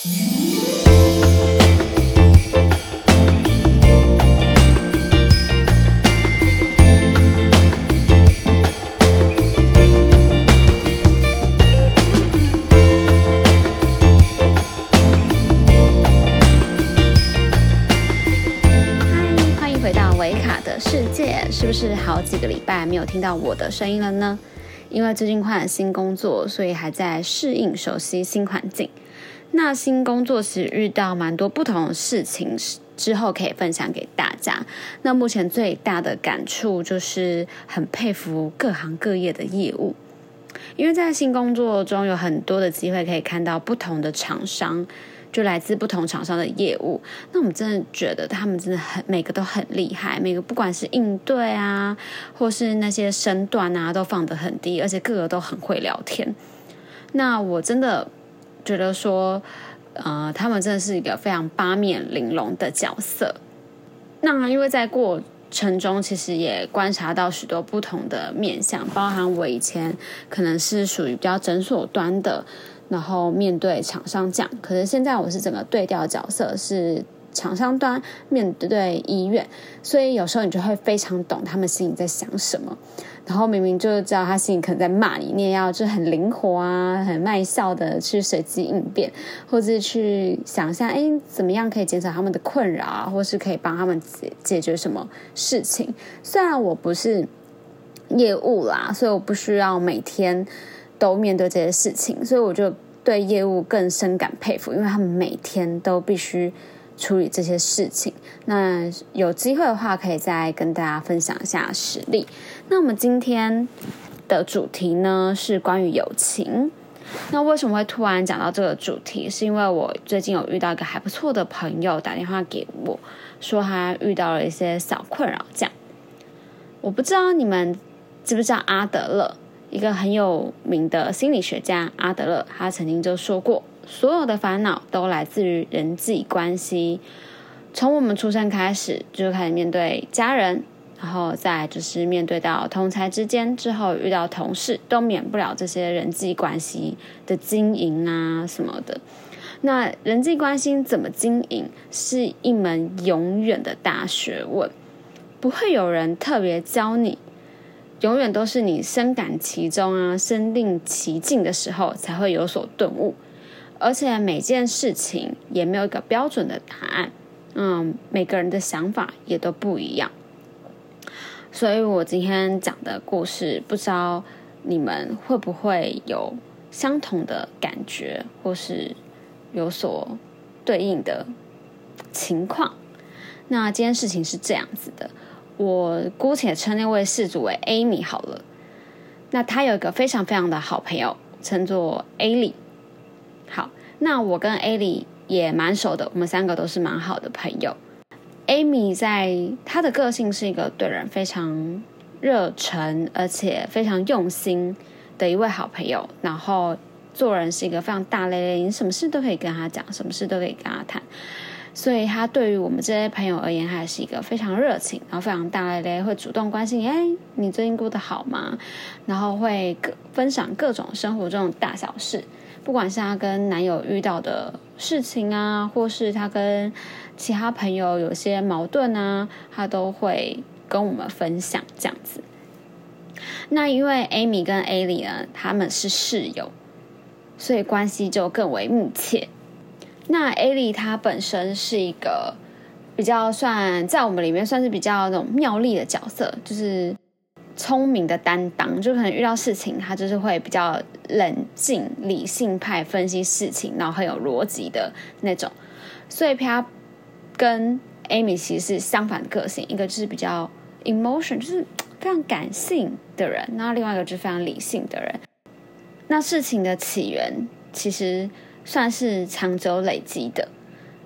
嗨，欢迎回到维卡的世界。是不是好几个礼拜没有听到我的声音了呢？因为最近换了新工作，所以还在适应、熟悉新环境。那新工作时遇到蛮多不同的事情，之后可以分享给大家。那目前最大的感触就是很佩服各行各业的业务，因为在新工作中有很多的机会可以看到不同的厂商。就来自不同厂商的业务，那我们真的觉得他们真的很每个都很厉害，每个不管是应对啊，或是那些身段啊，都放得很低，而且个个都很会聊天。那我真的觉得说，呃，他们真的是一个非常八面玲珑的角色。那因为在过程中，其实也观察到许多不同的面相，包含我以前可能是属于比较诊所端的。然后面对厂商讲，可是现在我是整个对调角色，是厂商端面对医院，所以有时候你就会非常懂他们心里在想什么。然后明明就知道他心里可能在骂你，你也要就很灵活啊，很卖笑的去随机应变，或者去想一下，哎，怎么样可以减少他们的困扰啊，或是可以帮他们解解决什么事情。虽然我不是业务啦，所以我不需要每天。都面对这些事情，所以我就对业务更深感佩服，因为他们每天都必须处理这些事情。那有机会的话，可以再跟大家分享一下实例。那我们今天的主题呢是关于友情。那为什么会突然讲到这个主题？是因为我最近有遇到一个还不错的朋友打电话给我，说他遇到了一些小困扰。这样，我不知道你们知不知道阿德勒。一个很有名的心理学家阿德勒，他曾经就说过：所有的烦恼都来自于人际关系。从我们出生开始，就开始面对家人，然后再就是面对到同才之间，之后遇到同事，都免不了这些人际关系的经营啊什么的。那人际关系怎么经营，是一门永远的大学问，不会有人特别教你。永远都是你深感其中啊，身临其境的时候才会有所顿悟，而且每件事情也没有一个标准的答案，嗯，每个人的想法也都不一样。所以我今天讲的故事，不知道你们会不会有相同的感觉，或是有所对应的情况。那今天事情是这样子的。我姑且称那位事主为 Amy 好了。那他有一个非常非常的好朋友，称作 Ali。好，那我跟 A 莉也蛮熟的，我们三个都是蛮好的朋友。Amy 在她的个性是一个对人非常热忱，而且非常用心的一位好朋友。然后做人是一个非常大咧咧，你什么事都可以跟他讲，什么事都可以跟他谈。所以他对于我们这些朋友而言，还是一个非常热情，然后非常大咧咧，会主动关心，哎，你最近过得好吗？然后会分享各种生活中的大小事，不管是她跟男友遇到的事情啊，或是她跟其他朋友有些矛盾啊，她都会跟我们分享这样子。那因为 Amy 跟 A 莉呢，他们是室友，所以关系就更为密切。那艾莉她本身是一个比较算在我们里面算是比较那种妙丽的角色，就是聪明的担当，就可能遇到事情他就是会比较冷静、理性派分析事情，然后很有逻辑的那种。所以他跟 Amy 其实是相反个性，一个就是比较 emotion，就是非常感性的人，然后另外一个就是非常理性的人。那事情的起源其实。算是长久累积的。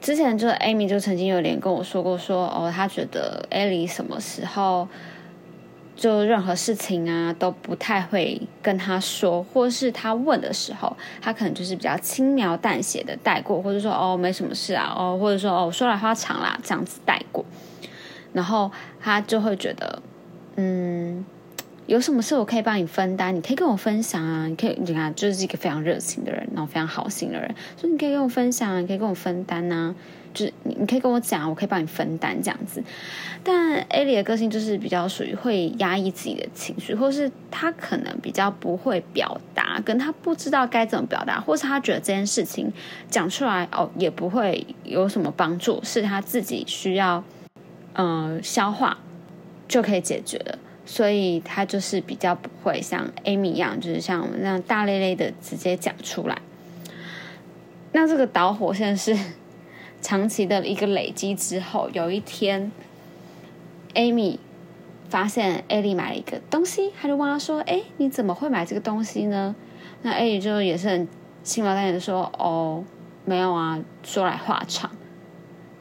之前就 Amy 就曾经有点跟我说过，说哦，他觉得 Ellie 什么时候就任何事情啊都不太会跟他说，或是他问的时候，他可能就是比较轻描淡写的带过，或者说哦没什么事啊，哦或者说哦说来话长啦这样子带过，然后他就会觉得嗯有什么事我可以帮你分担，你可以跟我分享啊，你可以你看就是一个非常热情的人，然后非常好心的人，说你可以跟我分享，你可以跟我分担呐。就是你，你可以跟我讲，我可以帮你分担这样子。但艾莉的个性就是比较属于会压抑自己的情绪，或是他可能比较不会表达，跟他不知道该怎么表达，或是他觉得这件事情讲出来哦也不会有什么帮助，是他自己需要呃消化就可以解决的，所以他就是比较不会像 Amy 一样，就是像那样大咧咧的直接讲出来。那这个导火线是。长期的一个累积之后，有一天，Amy 发现艾莉买了一个东西，他就问她说：“哎，你怎么会买这个东西呢？”那艾莉就也是很轻描淡写的说：“哦，没有啊，说来话长。”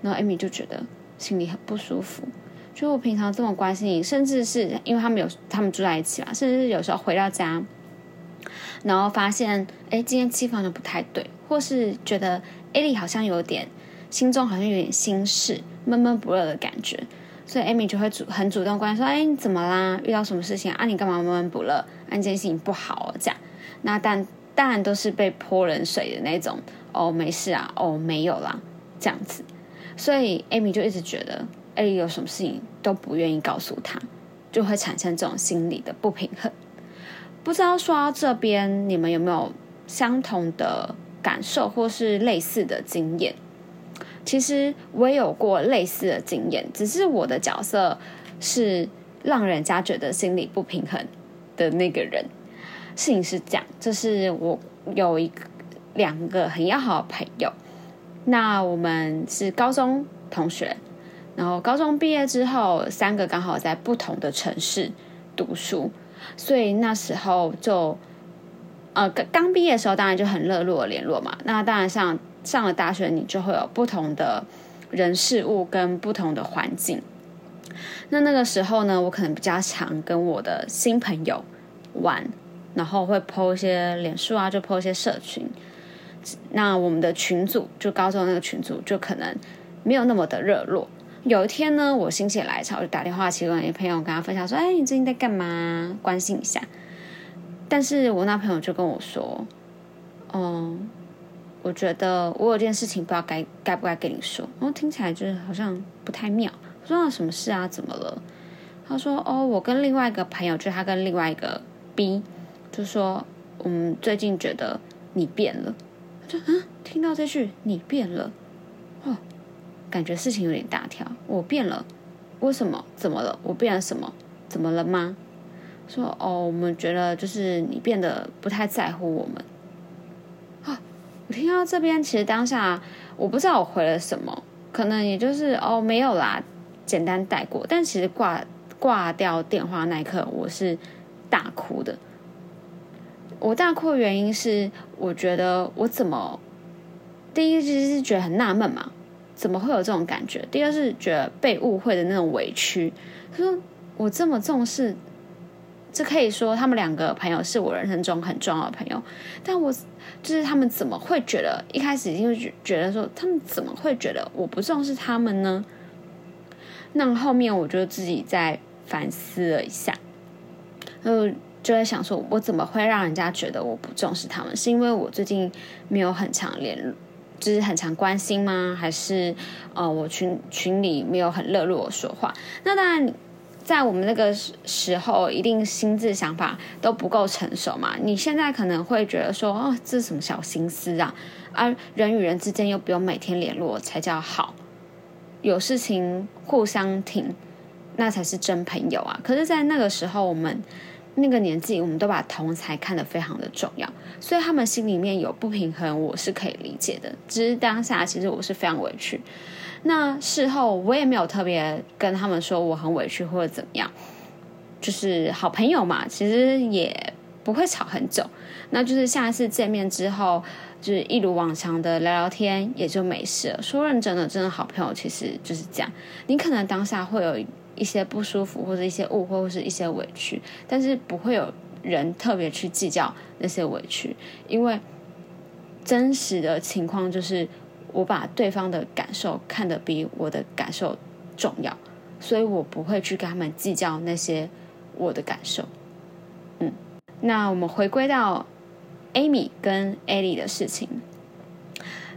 然后 Amy 就觉得心里很不舒服，就我平常这么关心你，甚至是因为他们有他们住在一起嘛，甚至是有时候回到家，然后发现哎今天气氛就不太对，或是觉得艾莉好像有点。心中好像有点心事，闷闷不乐的感觉，所以 Amy 就会主很主动关心说：“哎，你怎么啦？遇到什么事情啊？你干嘛闷闷不乐？啊，这件事情不好哦。”这样，那但当然都是被泼冷水的那种。哦，没事啊，哦，没有啦，这样子。所以 Amy 就一直觉得，哎，有什么事情都不愿意告诉他，就会产生这种心理的不平衡。不知道说到这边，你们有没有相同的感受，或是类似的经验？其实我也有过类似的经验，只是我的角色是让人家觉得心里不平衡的那个人。事情是这样，就是我有一个两个很要好的朋友，那我们是高中同学，然后高中毕业之后，三个刚好在不同的城市读书，所以那时候就呃刚刚毕业的时候，当然就很热络的联络嘛。那当然像。上了大学，你就会有不同的人事物跟不同的环境。那那个时候呢，我可能比较常跟我的新朋友玩，然后会 po 一些脸书啊，就 po 一些社群。那我们的群组，就高中那个群组，就可能没有那么的热络。有一天呢，我心血来潮，我就打电话其中一朋友，跟他分享说：“哎，你最近在干嘛？关心一下。”但是我那朋友就跟我说：“哦。”我觉得我有件事情不知道该该不该跟你说，然后听起来就是好像不太妙。我说什么事啊？怎么了？他说：“哦，我跟另外一个朋友，就是他跟另外一个 B，就说我们最近觉得你变了。”就嗯，听到这句“你变了”，哦，感觉事情有点大条。我变了？为什么？怎么了？我变了什么？怎么了吗？说哦，我们觉得就是你变得不太在乎我们。听到这边，其实当下我不知道我回了什么，可能也就是哦没有啦，简单带过。但其实挂挂掉电话那一刻，我是大哭的。我大哭的原因是，我觉得我怎么第一就是觉得很纳闷嘛，怎么会有这种感觉？第二是觉得被误会的那种委屈。他说我这么重视。这可以说他们两个朋友是我人生中很重要的朋友，但我就是他们怎么会觉得一开始一定会觉得说他们怎么会觉得我不重视他们呢？那后面我就自己在反思了一下，呃，就在想说，我怎么会让人家觉得我不重视他们？是因为我最近没有很常联，就是很常关心吗？还是呃，我群群里没有很热络说话？那当然。在我们那个时候，一定心智想法都不够成熟嘛。你现在可能会觉得说，哦，这是什么小心思啊？而人与人之间又不用每天联络才叫好，有事情互相听，那才是真朋友啊。可是，在那个时候，我们那个年纪，我们都把同才看得非常的重要，所以他们心里面有不平衡，我是可以理解的。只是当下，其实我是非常委屈。那事后我也没有特别跟他们说我很委屈或者怎么样，就是好朋友嘛，其实也不会吵很久。那就是下一次见面之后，就是一如往常的聊聊天，也就没事了。说认真的，真的好朋友其实就是这样。你可能当下会有一些不舒服，或者一些误会，或是一些委屈，但是不会有人特别去计较那些委屈，因为真实的情况就是。我把对方的感受看得比我的感受重要，所以我不会去跟他们计较那些我的感受。嗯那我们回归到 Amy 跟 Ellie 的事情，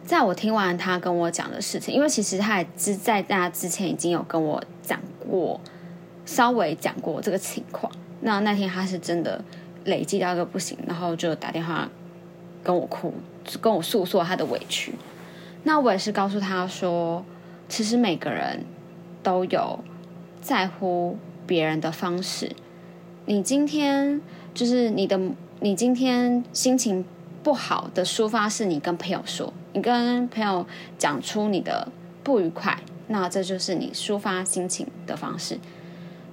在我听完他跟我讲的事情，因为其实他也之在那之前已经有跟我讲过，稍微讲过这个情况。那那天他是真的累积到一个不行，然后就打电话跟我哭，跟我诉说他的委屈。那我也是告诉他说，其实每个人都有在乎别人的方式。你今天就是你的，你今天心情不好的抒发是你跟朋友说，你跟朋友讲出你的不愉快，那这就是你抒发心情的方式。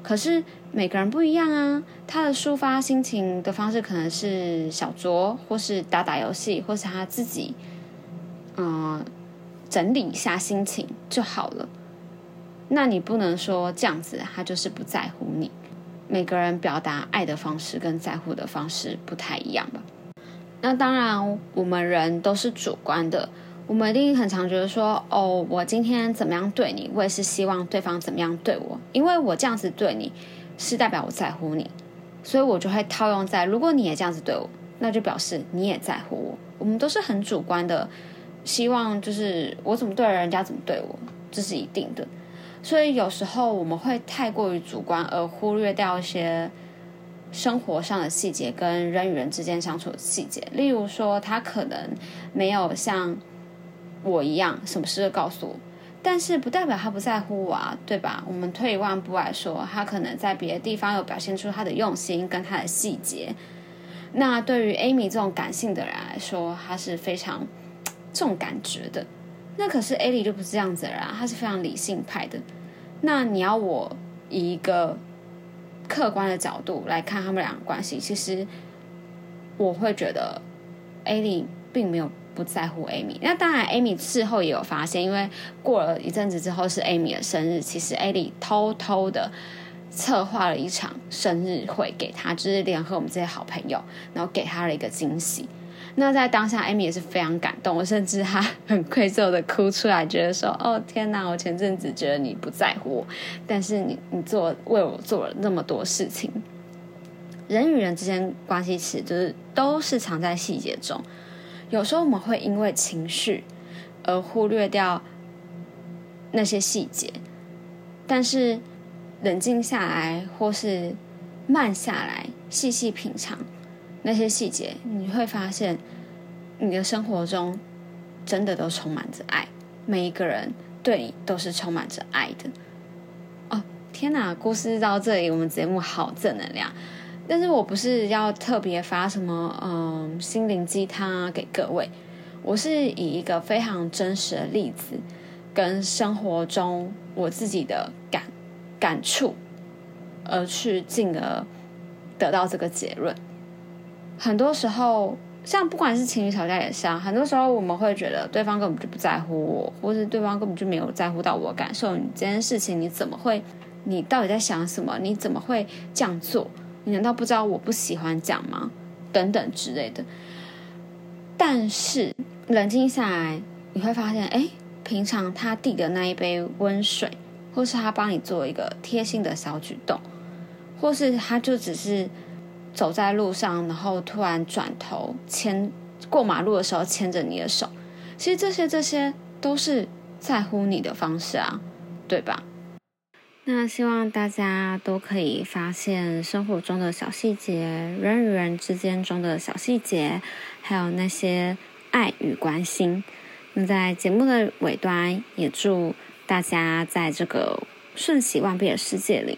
可是每个人不一样啊，他的抒发心情的方式可能是小酌，或是打打游戏，或是他自己，嗯，整理一下心情就好了。那你不能说这样子，他就是不在乎你。每个人表达爱的方式跟在乎的方式不太一样吧？那当然，我们人都是主观的，我们一定很常觉得说，哦，我今天怎么样对你，我也是希望对方怎么样对我，因为我这样子对你，是代表我在乎你，所以我就会套用在，如果你也这样子对我，那就表示你也在乎我。我们都是很主观的，希望就是我怎么对人家怎么对我，这是一定的。所以有时候我们会太过于主观，而忽略掉一些生活上的细节跟人与人之间相处的细节。例如说，他可能没有像我一样什么事都告诉我，但是不代表他不在乎我啊，对吧？我们退一万步来说，他可能在别的地方有表现出他的用心跟他的细节。那对于 Amy 这种感性的人来说，他是非常这种感觉的。那可是艾莉就不是这样子啦，她是非常理性派的。那你要我以一个客观的角度来看他们两个关系，其实我会觉得艾莉并没有不在乎 Amy。那当然，Amy 事后也有发现，因为过了一阵子之后是 Amy 的生日，其实艾莉偷偷的策划了一场生日会给他，就是联合我们这些好朋友，然后给他了一个惊喜。那在当下，Amy 也是非常感动，我甚至她很愧疚的哭出来，觉得说：“哦天哪，我前阵子觉得你不在乎我，但是你你做为我做了那么多事情。”人与人之间关系其实就是都是藏在细节中，有时候我们会因为情绪而忽略掉那些细节，但是冷静下来或是慢下来，细细品尝。那些细节，你会发现，你的生活中真的都充满着爱。每一个人对你都是充满着爱的。哦，天哪！故事到这里，我们节目好正能量。但是我不是要特别发什么嗯心灵鸡汤啊给各位，我是以一个非常真实的例子，跟生活中我自己的感感触，而去进而得到这个结论。很多时候，像不管是情侣吵架也是啊，很多时候我们会觉得对方根本就不在乎我，或是对方根本就没有在乎到我感受。你这件事情你怎么会？你到底在想什么？你怎么会这样做？你难道不知道我不喜欢讲吗？等等之类的。但是冷静下来，你会发现，哎，平常他递的那一杯温水，或是他帮你做一个贴心的小举动，或是他就只是。走在路上，然后突然转头牵过马路的时候牵着你的手，其实这些这些都是在乎你的方式啊，对吧？那希望大家都可以发现生活中的小细节，人与人之间中的小细节，还有那些爱与关心。那在节目的尾端，也祝大家在这个瞬息万变的世界里，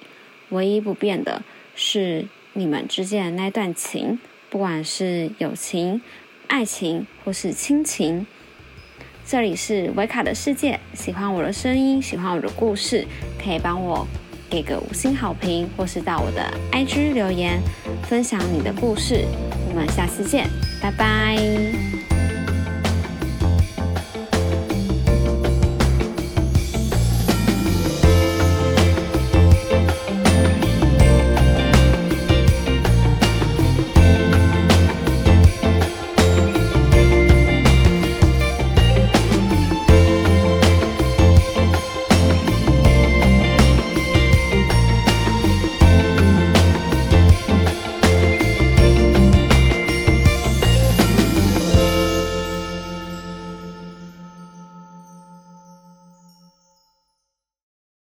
唯一不变的是。你们之间的那段情，不管是友情、爱情或是亲情，这里是维卡的世界。喜欢我的声音，喜欢我的故事，可以帮我给个五星好评，或是到我的 IG 留言分享你的故事。我们下次见，拜拜。